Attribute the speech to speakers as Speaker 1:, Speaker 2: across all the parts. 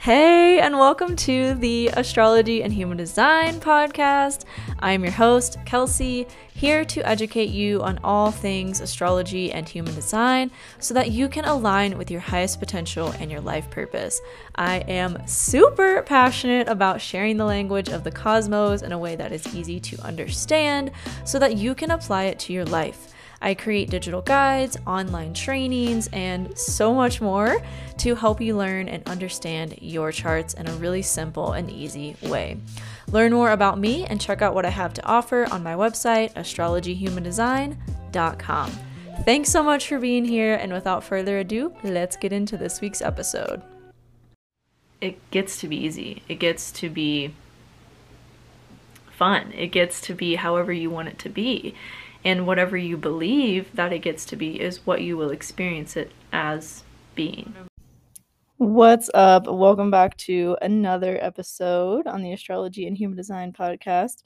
Speaker 1: Hey, and welcome to the Astrology and Human Design podcast. I'm your host, Kelsey, here to educate you on all things astrology and human design so that you can align with your highest potential and your life purpose. I am super passionate about sharing the language of the cosmos in a way that is easy to understand so that you can apply it to your life. I create digital guides, online trainings, and so much more to help you learn and understand your charts in a really simple and easy way. Learn more about me and check out what I have to offer on my website, astrologyhumandesign.com. Thanks so much for being here, and without further ado, let's get into this week's episode. It gets to be easy. It gets to be fun. It gets to be however you want it to be and whatever you believe that it gets to be is what you will experience it as being. What's up? Welcome back to another episode on the Astrology and Human Design podcast.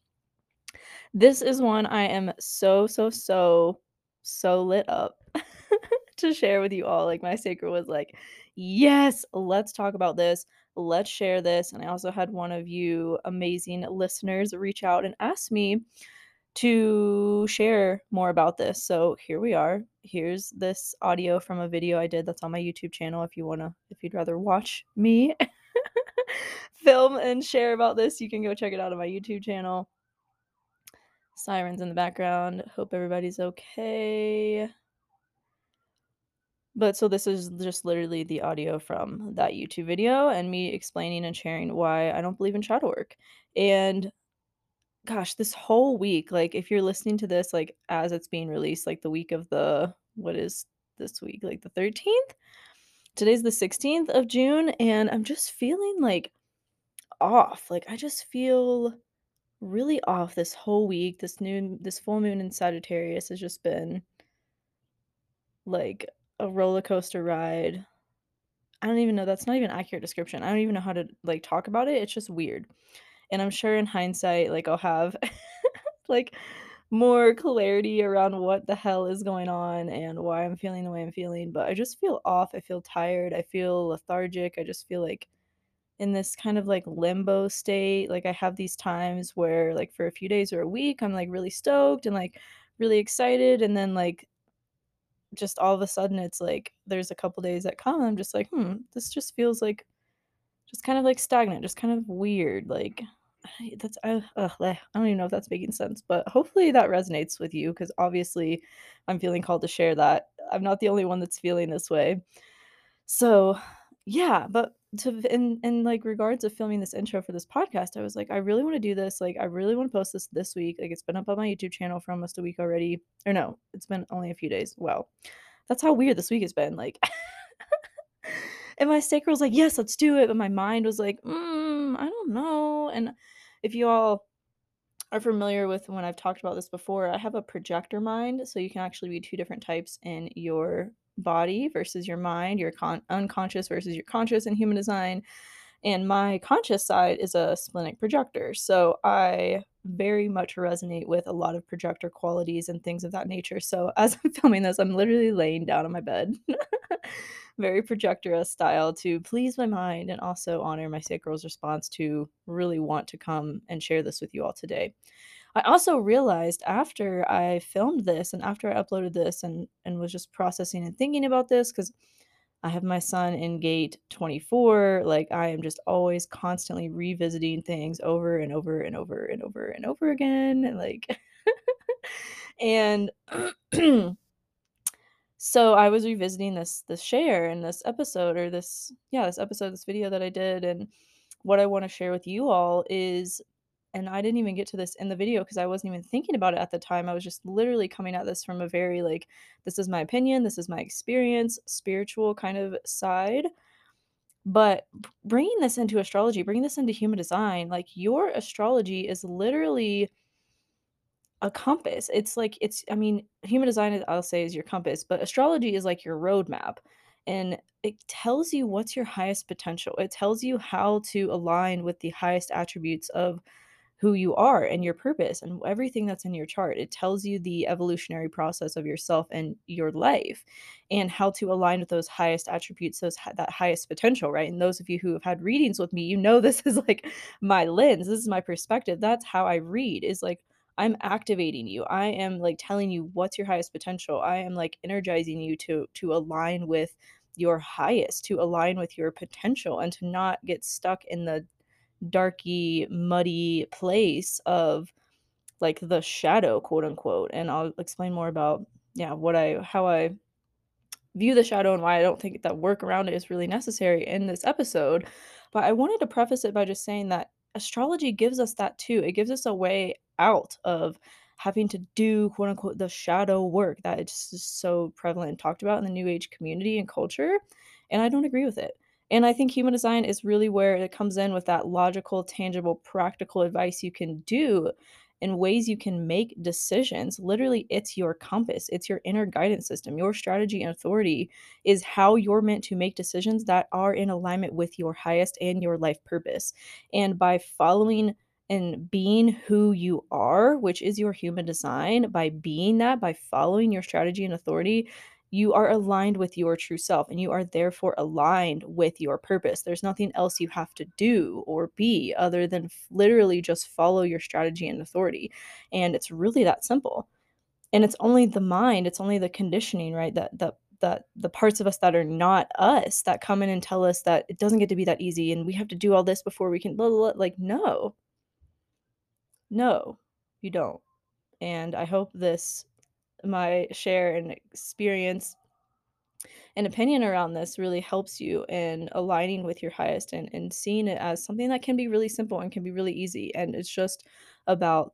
Speaker 1: This is one I am so, so, so, so lit up to share with you all. Like, my sacral was like, yes, let's talk about this. Let's share this. And I also had one of you amazing listeners reach out and ask me to share more about this. So here we are. Here's this audio from a video I did that's on my YouTube channel. If you want to, if you'd rather watch me film and share about this, you can go check it out on my YouTube channel. Sirens in the background. Hope everybody's okay. But so this is just literally the audio from that YouTube video and me explaining and sharing why I don't believe in shadow work. And gosh, this whole week, like if you're listening to this like as it's being released, like the week of the what is this week? Like the 13th? Today's the 16th of June and I'm just feeling like off. Like I just feel really off this whole week. This new this full moon in Sagittarius has just been like a roller coaster ride. I don't even know that's not even accurate description. I don't even know how to like talk about it. It's just weird. And I'm sure in hindsight, like I'll have like more clarity around what the hell is going on and why I'm feeling the way I'm feeling. But I just feel off. I feel tired. I feel lethargic. I just feel like in this kind of like limbo state. Like I have these times where like for a few days or a week, I'm like really stoked and like really excited. And then like just all of a sudden it's like there's a couple days that come I'm just like, hmm, this just feels like just kind of like stagnant, just kind of weird. Like that's uh, I don't even know if that's making sense, but hopefully that resonates with you because obviously I'm feeling called to share that. I'm not the only one that's feeling this way. So yeah, but to in in like regards of filming this intro for this podcast, I was like, I really want to do this. Like, I really want to post this this week. Like, it's been up on my YouTube channel for almost a week already. Or no, it's been only a few days. Well, that's how weird this week has been. Like, and my sacral was like, yes, let's do it. But my mind was like, mm, I don't know. And if you all are familiar with when I've talked about this before, I have a projector mind. So you can actually be two different types in your body versus your mind, your con- unconscious versus your conscious in human design. And my conscious side is a splenic projector. So I very much resonate with a lot of projector qualities and things of that nature. So as I'm filming this, I'm literally laying down on my bed very projector style to please my mind and also honor my sacral's response to really want to come and share this with you all today. I also realized after I filmed this and after I uploaded this and and was just processing and thinking about this cuz I have my sun in gate 24, like I am just always constantly revisiting things over and over and over and over and over again and like and so I was revisiting this this share in this episode or this yeah, this episode, this video that I did and what I want to share with you all is and I didn't even get to this in the video because I wasn't even thinking about it at the time. I was just literally coming at this from a very like this is my opinion, this is my experience, spiritual kind of side. But bringing this into astrology, bringing this into human design, like your astrology is literally a compass. It's like it's I mean, human design I'll say is your compass, but astrology is like your roadmap. And it tells you what's your highest potential. It tells you how to align with the highest attributes of who you are and your purpose and everything that's in your chart. It tells you the evolutionary process of yourself and your life and how to align with those highest attributes, those that highest potential, right? And those of you who have had readings with me, you know this is like my lens, this is my perspective. That's how I read is like I'm activating you. I am like telling you what's your highest potential. I am like energizing you to to align with your highest, to align with your potential and to not get stuck in the darky, muddy place of like the shadow, quote unquote. And I'll explain more about yeah, what I how I view the shadow and why I don't think that work around it is really necessary in this episode. But I wanted to preface it by just saying that astrology gives us that too. It gives us a way out of having to do quote unquote the shadow work that is just so prevalent and talked about in the new age community and culture. And I don't agree with it. And I think human design is really where it comes in with that logical, tangible, practical advice you can do in ways you can make decisions. Literally, it's your compass, it's your inner guidance system. Your strategy and authority is how you're meant to make decisions that are in alignment with your highest and your life purpose. And by following and being who you are, which is your human design, by being that, by following your strategy and authority, you are aligned with your true self and you are therefore aligned with your purpose. There's nothing else you have to do or be other than literally just follow your strategy and authority. And it's really that simple. And it's only the mind, it's only the conditioning, right? That that that the parts of us that are not us that come in and tell us that it doesn't get to be that easy and we have to do all this before we can blah, blah, blah. like no. No, you don't. And I hope this my share and experience and opinion around this really helps you in aligning with your highest and, and seeing it as something that can be really simple and can be really easy. And it's just about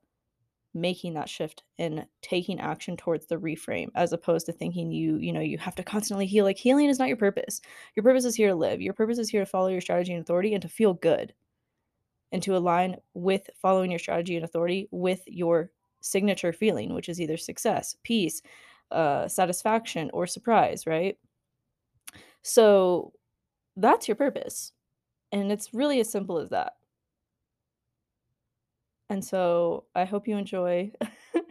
Speaker 1: making that shift and taking action towards the reframe as opposed to thinking you you know you have to constantly heal. Like healing is not your purpose. Your purpose is here to live. Your purpose is here to follow your strategy and authority and to feel good and to align with following your strategy and authority with your signature feeling, which is either success, peace, uh, satisfaction, or surprise, right? So that's your purpose. And it's really as simple as that. And so I hope you enjoy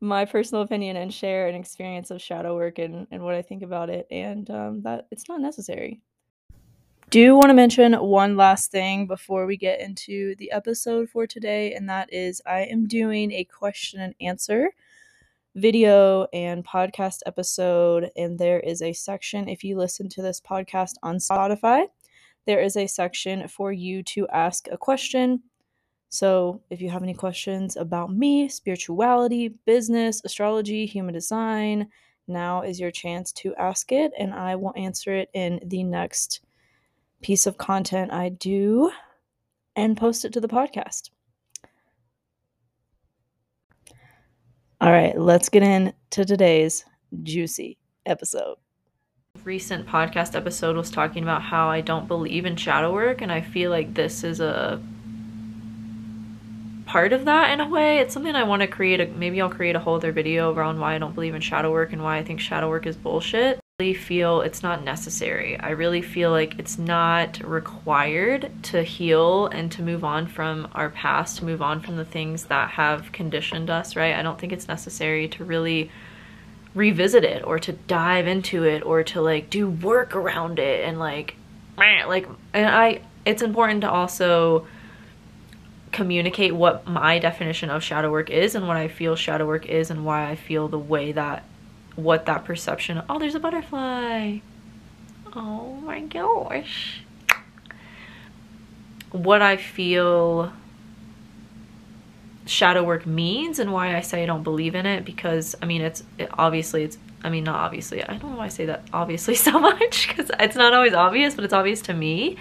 Speaker 1: my personal opinion and share an experience of shadow work and, and what I think about it, and um, that it's not necessary. Do want to mention one last thing before we get into the episode for today, and that is I am doing a question and answer video and podcast episode. And there is a section, if you listen to this podcast on Spotify, there is a section for you to ask a question. So if you have any questions about me, spirituality, business, astrology, human design, now is your chance to ask it, and I will answer it in the next piece of content I do and post it to the podcast. All right, let's get into today's juicy episode. Recent podcast episode was talking about how I don't believe in shadow work, and I feel like this is a part of that in a way. It's something I want to create. A, maybe I'll create a whole other video around why I don't believe in shadow work and why I think shadow work is bullshit feel it's not necessary. I really feel like it's not required to heal and to move on from our past, to move on from the things that have conditioned us, right? I don't think it's necessary to really revisit it or to dive into it or to like do work around it and like like and I it's important to also communicate what my definition of shadow work is and what I feel shadow work is and why I feel the way that what that perception oh there's a butterfly. Oh my gosh. What I feel shadow work means and why I say I don't believe in it because I mean it's it, obviously it's I mean not obviously I don't know why I say that obviously so much because it's not always obvious but it's obvious to me.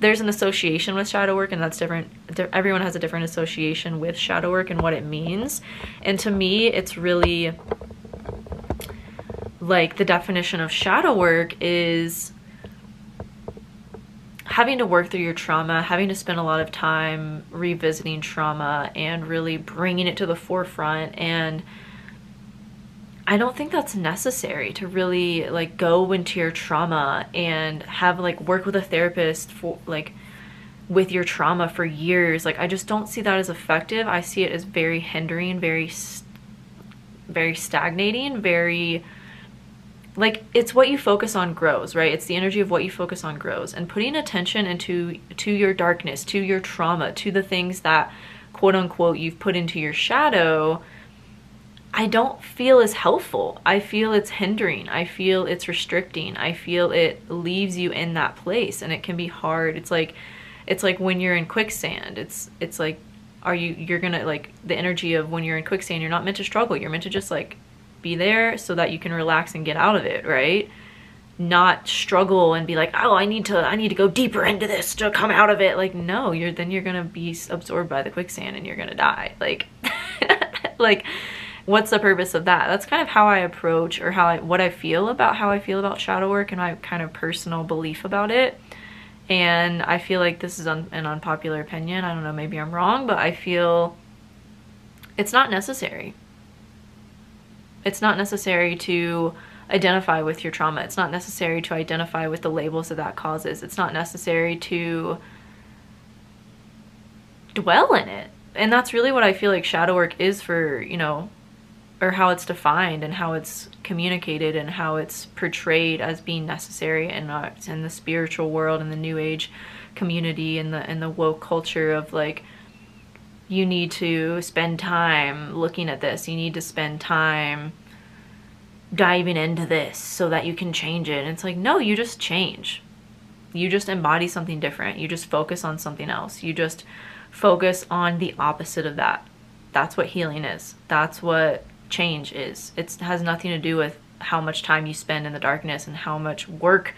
Speaker 1: There's an association with shadow work and that's different everyone has a different association with shadow work and what it means. And to me it's really like the definition of shadow work is having to work through your trauma, having to spend a lot of time revisiting trauma and really bringing it to the forefront and I don't think that's necessary to really like go into your trauma and have like work with a therapist for like with your trauma for years. Like I just don't see that as effective. I see it as very hindering, very very stagnating, very like it's what you focus on grows, right? It's the energy of what you focus on grows. And putting attention into to your darkness, to your trauma, to the things that quote unquote you've put into your shadow, I don't feel as helpful. I feel it's hindering. I feel it's restricting. I feel it leaves you in that place and it can be hard. It's like it's like when you're in quicksand. It's it's like are you you're gonna like the energy of when you're in quicksand you're not meant to struggle you're meant to just like be there so that you can relax and get out of it right? Not struggle and be like oh i need to i need to go deeper into this to come out of it. Like no you're then you're gonna be absorbed by the quicksand and you're gonna die. Like like what's the purpose of that? That's kind of how i approach or how i what i feel about how i feel about shadow work and my kind of personal belief about it. And I feel like this is un an unpopular opinion. I don't know, maybe I'm wrong, but I feel it's not necessary. It's not necessary to identify with your trauma. It's not necessary to identify with the labels that that causes. It's not necessary to dwell in it. And that's really what I feel like shadow work is for, you know, or how it's defined and how it's communicated and how it's portrayed as being necessary and not in the spiritual world and the new age community and the and the woke culture of like you need to spend time looking at this. You need to spend time diving into this so that you can change it. And it's like no you just change. You just embody something different. You just focus on something else. You just focus on the opposite of that. That's what healing is. That's what change is. It has nothing to do with how much time you spend in the darkness and how much work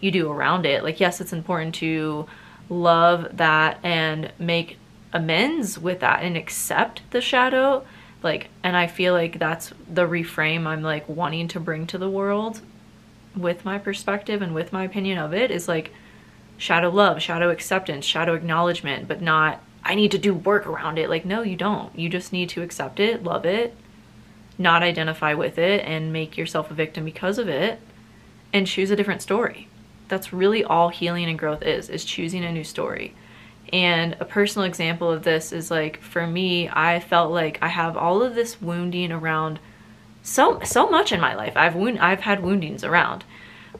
Speaker 1: you do around it. Like, yes, it's important to love that and make amends with that and accept the shadow. Like, and I feel like that's the reframe I'm like wanting to bring to the world with my perspective and with my opinion of it is like shadow love, shadow acceptance, shadow acknowledgement, but not I need to do work around it. Like, no, you don't. You just need to accept it, love it, not identify with it and make yourself a victim because of it and choose a different story. That's really all healing and growth is, is choosing a new story. And a personal example of this is like for me, I felt like I have all of this wounding around so so much in my life. I've wound I've had woundings around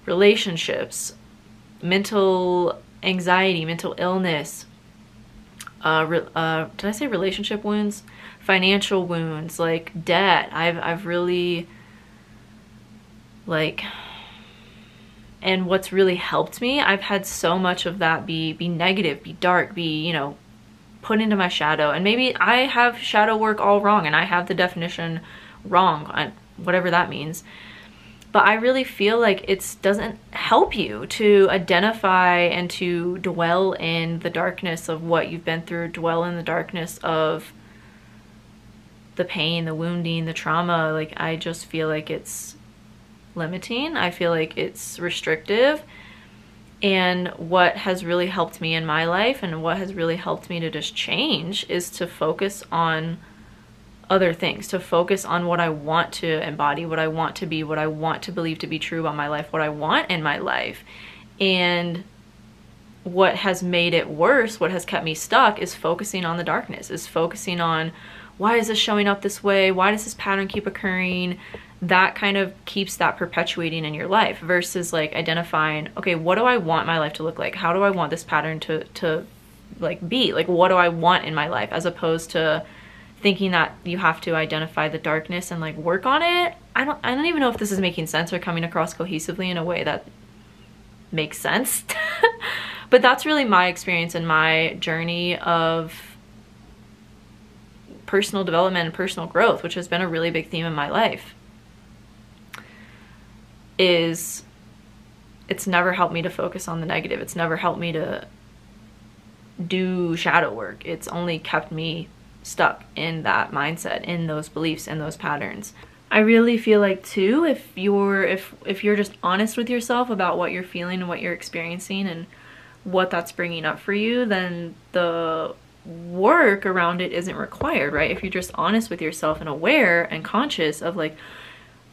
Speaker 1: relationships, mental anxiety, mental illness. Uh, uh, did I say relationship wounds? financial wounds, like debt. I've I've really like and what's really helped me, I've had so much of that be be negative, be dark, be, you know, put into my shadow. And maybe I have shadow work all wrong and I have the definition wrong, uh, whatever that means. But I really feel like it doesn't help you to identify and to dwell in the darkness of what you've been through, dwell in the darkness of the pain, the wounding, the trauma, like I just feel like it's limiting. I feel like it's restrictive. And what has really helped me in my life and what has really helped me to just change is to focus on other things, to focus on what I want to embody, what I want to be, what I want to believe to be true about my life, what I want in my life. And what has made it worse, what has kept me stuck is focusing on the darkness, is focusing on why is this showing up this way? Why does this pattern keep occurring? That kind of keeps that perpetuating in your life versus like identifying, okay, what do I want my life to look like? How do I want this pattern to, to like be? Like, what do I want in my life? As opposed to thinking that you have to identify the darkness and like work on it. I don't, I don't even know if this is making sense or coming across cohesively in a way that makes sense. but that's really my experience and my journey of personal development and personal growth, which has been a really big theme in my life, is it's never helped me to focus on the negative. It's never helped me to do shadow work. It's only kept me stuck in that mindset, in those beliefs, in those patterns. I really feel like too, if you're if if you're just honest with yourself about what you're feeling and what you're experiencing and what that's bringing up for you, then the work around it isn't required, right? If you're just honest with yourself and aware and conscious of like,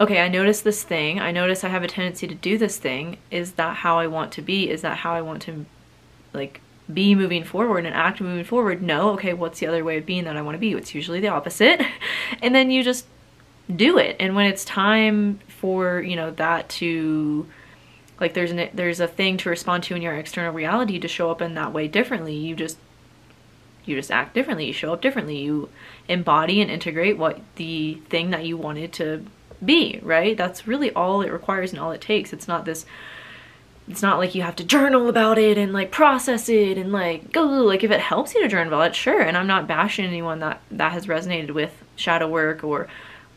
Speaker 1: okay, I notice this thing. I notice I have a tendency to do this thing. Is that how I want to be? Is that how I want to like be moving forward and act moving forward. No, okay, what's the other way of being that I want to be? It's usually the opposite. and then you just do it. And when it's time for, you know, that to like there's an there's a thing to respond to in your external reality to show up in that way differently. You just you just act differently. You show up differently. You embody and integrate what the thing that you wanted to be, right? That's really all it requires and all it takes. It's not this it's not like you have to journal about it and like process it and like go like if it helps you to journal about it sure and i'm not bashing anyone that that has resonated with shadow work or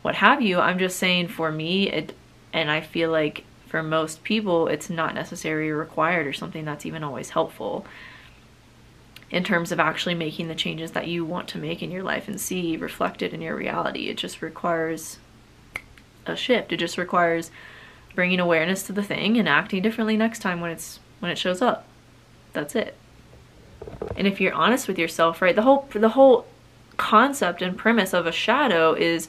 Speaker 1: what have you i'm just saying for me it and i feel like for most people it's not necessary required or something that's even always helpful in terms of actually making the changes that you want to make in your life and see reflected in your reality it just requires a shift it just requires bringing awareness to the thing and acting differently next time when it's when it shows up. That's it. And if you're honest with yourself, right, the whole the whole concept and premise of a shadow is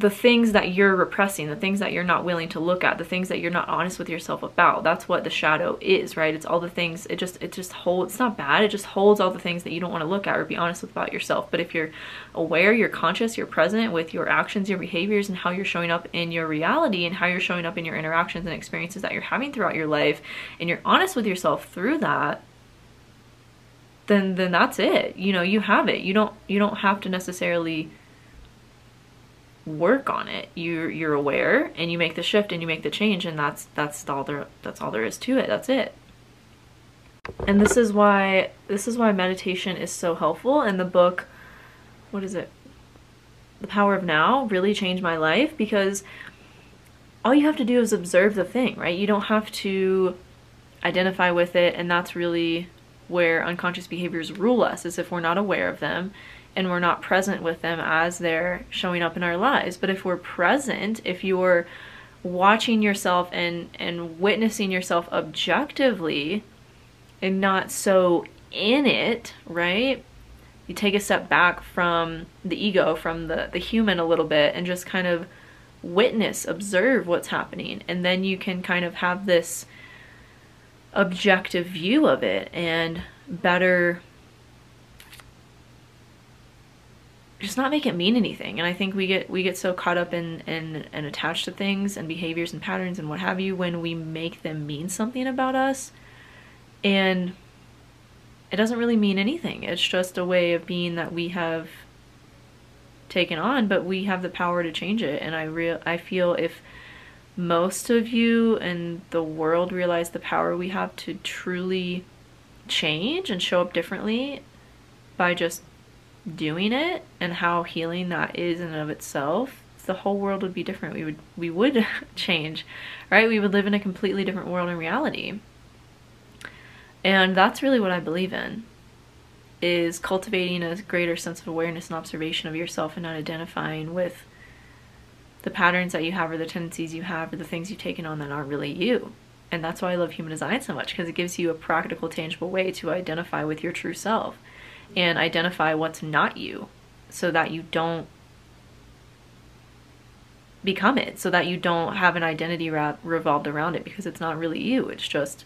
Speaker 1: the things that you're repressing, the things that you're not willing to look at, the things that you're not honest with yourself about. That's what the shadow is, right? It's all the things it just it just holds it's not bad, it just holds all the things that you don't want to look at or be honest with about yourself. But if you're aware, you're conscious, you're present with your actions, your behaviors and how you're showing up in your reality and how you're showing up in your interactions and experiences that you're having throughout your life and you're honest with yourself through that, then then that's it. You know, you have it. You don't you don't have to necessarily work on it. You're you're aware and you make the shift and you make the change and that's that's all there that's all there is to it. That's it. And this is why this is why meditation is so helpful and the book what is it? The Power of Now really changed my life because all you have to do is observe the thing, right? You don't have to identify with it and that's really where unconscious behaviors rule us is if we're not aware of them and we're not present with them as they're showing up in our lives. But if we're present, if you're watching yourself and and witnessing yourself objectively and not so in it, right? You take a step back from the ego, from the the human a little bit and just kind of witness, observe what's happening and then you can kind of have this objective view of it and better just not make it mean anything. And i think we get we get so caught up in, and attached to things and behaviors and patterns and what have you when we make them mean something about us. And it doesn't really mean anything. It's just a way of being that we have taken on but we have the power to change it. And i real i feel if most of you and the world realize the power we have to truly change and show up differently by just doing it and how healing that is in and of itself the whole world would be different. We would we would change right? We would live in a completely different world and reality. And that's really what i believe in is cultivating a greater sense of awareness and observation of yourself and not identifying with the patterns that you have or the tendencies you have or the things you've taken on that aren't really you. And that's why i love human design so much because it gives you a practical tangible way to identify with your true self and identify what's not you so that you don't become it so that you don't have an identity revolved around it because it's not really you. It's just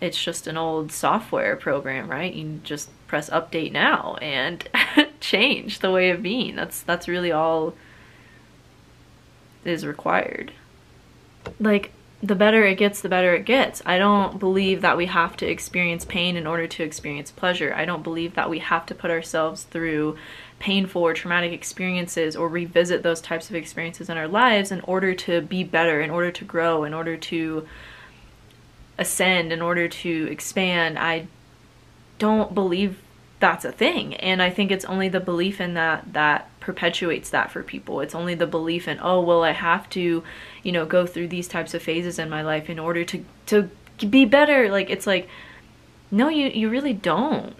Speaker 1: it's just an old software program right? You just press update now and change the way of being. That's that's really all is required. Like the better it gets, the better it gets. I don't believe that we have to experience pain in order to experience pleasure. I don't believe that we have to put ourselves through painful or traumatic experiences or revisit those types of experiences in our lives in order to be better, in order to grow, in order to ascend, in order to expand. I don't believe that's a thing. And I think it's only the belief in that that perpetuates that for people. It's only the belief in, oh, well, I have to, you know, go through these types of phases in my life in order to to be better. Like it's like no, you you really don't.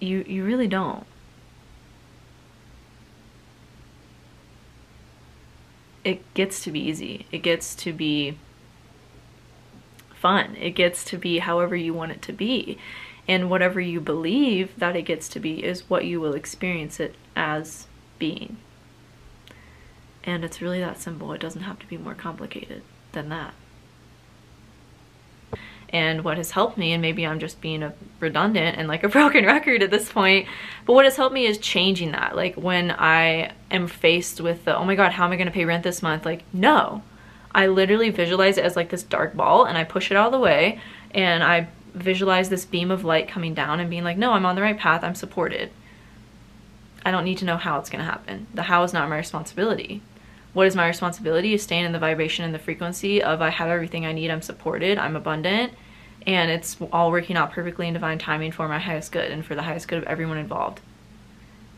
Speaker 1: You you really don't. It gets to be easy. It gets to be fun. It gets to be however you want it to be. And whatever you believe that it gets to be is what you will experience it as being. And it's really that simple. It doesn't have to be more complicated than that. And what has helped me, and maybe I'm just being a redundant and like a broken record at this point, but what has helped me is changing that. Like when I am faced with the, oh my God, how am I gonna pay rent this month? Like, no. I literally visualize it as like this dark ball and I push it of the way and I visualize this beam of light coming down and being like, no, I'm on the right path, I'm supported. I don't need to know how it's gonna happen. The how is not my responsibility what is my responsibility is staying in the vibration and the frequency of I have everything I need, I'm supported, I'm abundant, and it's all working out perfectly in divine timing for my highest good and for the highest good of everyone involved.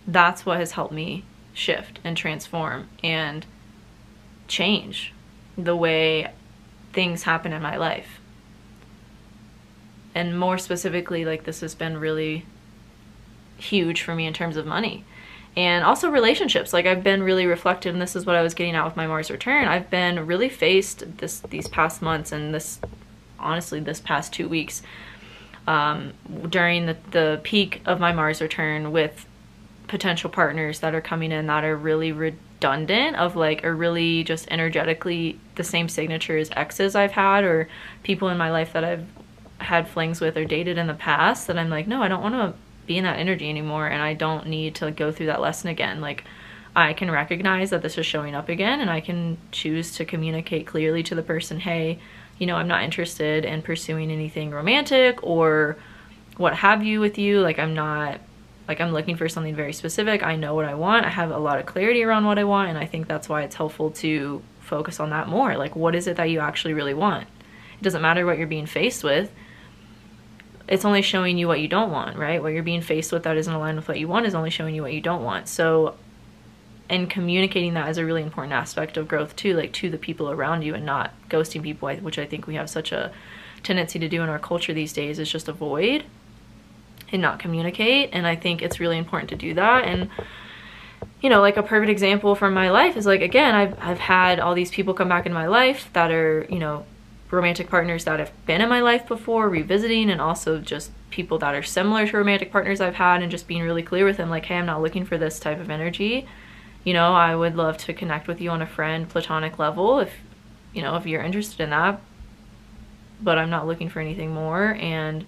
Speaker 1: That's what has helped me shift and transform and change the way things happen in my life. And more specifically, like this has been really huge for me in terms of money. And also relationships. Like i've been really reflective and this is what i was getting out with my mars return. I've been really faced this these past months and this honestly this past two weeks um, during the, the peak of my mars return with potential partners that are coming in that are really redundant of like are really just energetically the same signature as exes i've had or people in my life that i've had flings with or dated in the past that i'm like no i don't want to be in that energy anymore and I don't need to go through that lesson again. Like I can recognize that this is showing up again and I can choose to communicate clearly to the person, hey, you know, I'm not interested in pursuing anything romantic or what have you with you. Like I'm not like I'm looking for something very specific. I know what I want. I have a lot of clarity around what I want and I think that's why it's helpful to focus on that more. Like what is it that you actually really want? It doesn't matter what you're being faced with it's only showing you what you don't want, right? What you're being faced with that isn't aligned with what you want is only showing you what you don't want. So, and communicating that is a really important aspect of growth too, like to the people around you and not ghosting people, which I think we have such a tendency to do in our culture these days is just avoid and not communicate. And I think it's really important to do that. And, you know, like a perfect example from my life is like, again, I've, I've had all these people come back in my life that are, you know, romantic partners that have been in my life before, revisiting, and also just people that are similar to romantic partners I've had, and just being really clear with them, like, hey, I'm not looking for this type of energy. You know, I would love to connect with you on a friend, platonic level, if you know, if you're interested in that. But I'm not looking for anything more, and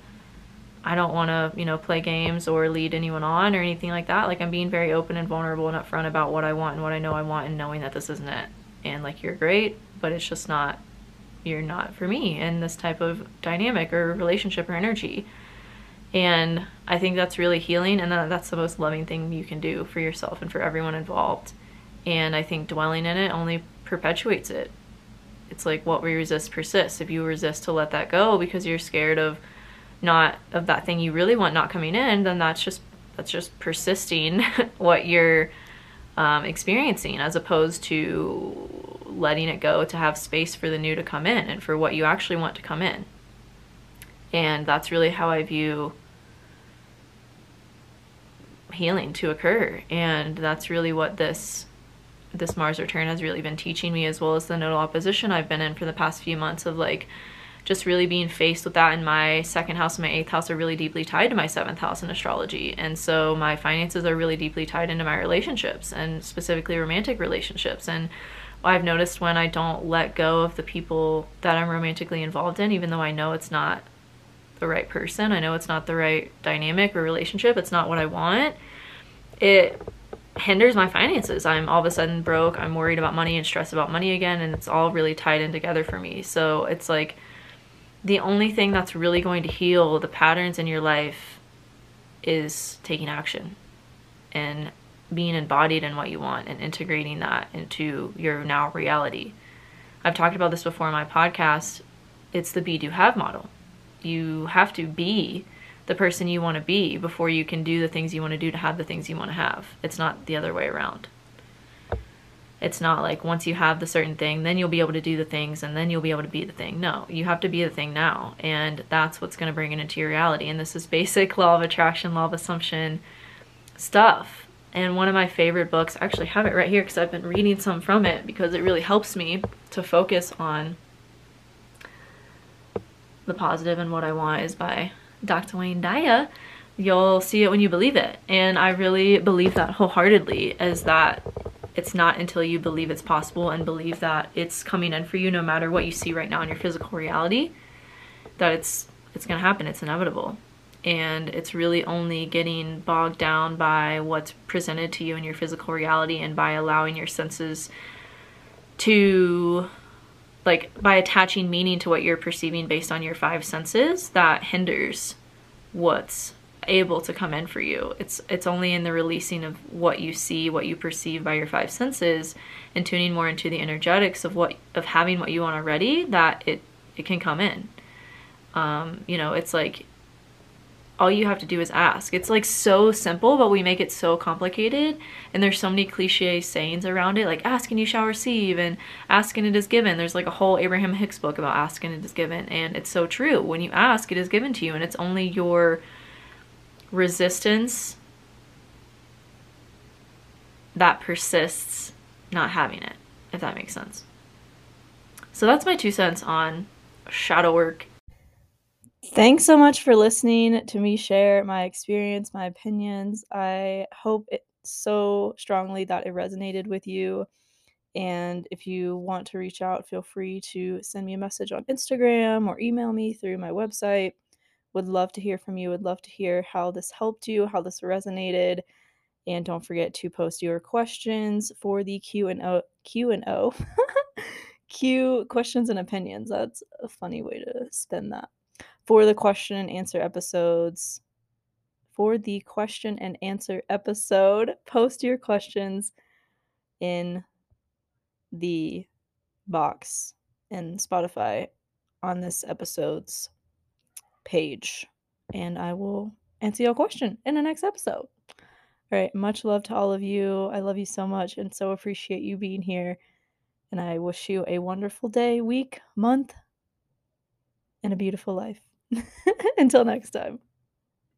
Speaker 1: I don't want to, you know, play games or lead anyone on or anything like that. Like, I'm being very open and vulnerable and upfront about what I want and what I know I want, and knowing that this isn't it. And like, you're great, but it's just not you're not for me in this type of dynamic or relationship or energy. And I think that's really healing and that's the most loving thing you can do for yourself and for everyone involved. And I think dwelling in it only perpetuates it. It's like what we resist persists. If you resist to let that go because you're scared of not of that thing you really want not coming in, then that's just that's just persisting what you're um, experiencing as opposed to letting it go to have space for the new to come in and for what you actually want to come in. And that's really how I view healing to occur. And that's really what this this Mars return has really been teaching me as well as the nodal opposition I've been in for the past few months of like just really being faced with that and my second house and my eighth house are really deeply tied to my seventh house in astrology and so my finances are really deeply tied into my relationships and specifically romantic relationships and I've noticed when I don't let go of the people that I'm romantically involved in, even though I know it's not the right person, I know it's not the right dynamic or relationship, it's not what I want, it hinders my finances. I'm all of a sudden broke, I'm worried about money and stressed about money again, and it's all really tied in together for me. So it's like the only thing that's really going to heal the patterns in your life is taking action and being embodied in what you want and integrating that into your now reality. I've talked about this before in my podcast. It's the be do have model. You have to be the person you want to be before you can do the things you want to do to have the things you want to have. It's not the other way around. It's not like once you have the certain thing, then you'll be able to do the things and then you'll be able to be the thing. No, you have to be the thing now. And that's what's going to bring it into your reality. And this is basic law of attraction, law of assumption stuff and one of my favorite books, I actually have it right here because I've been reading some from it because it really helps me to focus on the positive and what I want is by Dr. Wayne Dyer. You'll see it when you believe it. And I really believe that wholeheartedly is that it's not until you believe it's possible and believe that it's coming in for you no matter what you see right now in your physical reality that it's it's going to happen. It's inevitable. And it's really only getting bogged down by what's presented to you in your physical reality and by allowing your senses to like by attaching meaning to what you're perceiving based on your five senses that hinders what's able to come in for you. It's it's only in the releasing of what you see, what you perceive by your five senses and tuning more into the energetics of what of having what you want already that it it can come in. Um, you know, it's like all you have to do is ask. It's like so simple, but we make it so complicated. And there's so many cliche sayings around it, like ask and you shall receive and ask and it is given. There's like a whole Abraham Hicks book about ask and it is given. And it's so true. When you ask, it is given to you. And it's only your resistance that persists not having it, if that makes sense. So that's my two cents on shadow work Thanks so much for listening to me share my experience, my opinions. I hope it so strongly that it resonated with you. And if you want to reach out, feel free to send me a message on Instagram or email me through my website. Would love to hear from you. Would love to hear how this helped you, how this resonated. And don't forget to post your questions for the Q and O Q and O. Q questions and opinions. That's a funny way to spend that for the question and answer episodes. For the question and answer episode, post your questions in the box in Spotify on this episode's page, and I will answer your question in the next episode. All right, much love to all of you. I love you so much and so appreciate you being here. And I wish you a wonderful day, week, month, and a beautiful life. Until next time.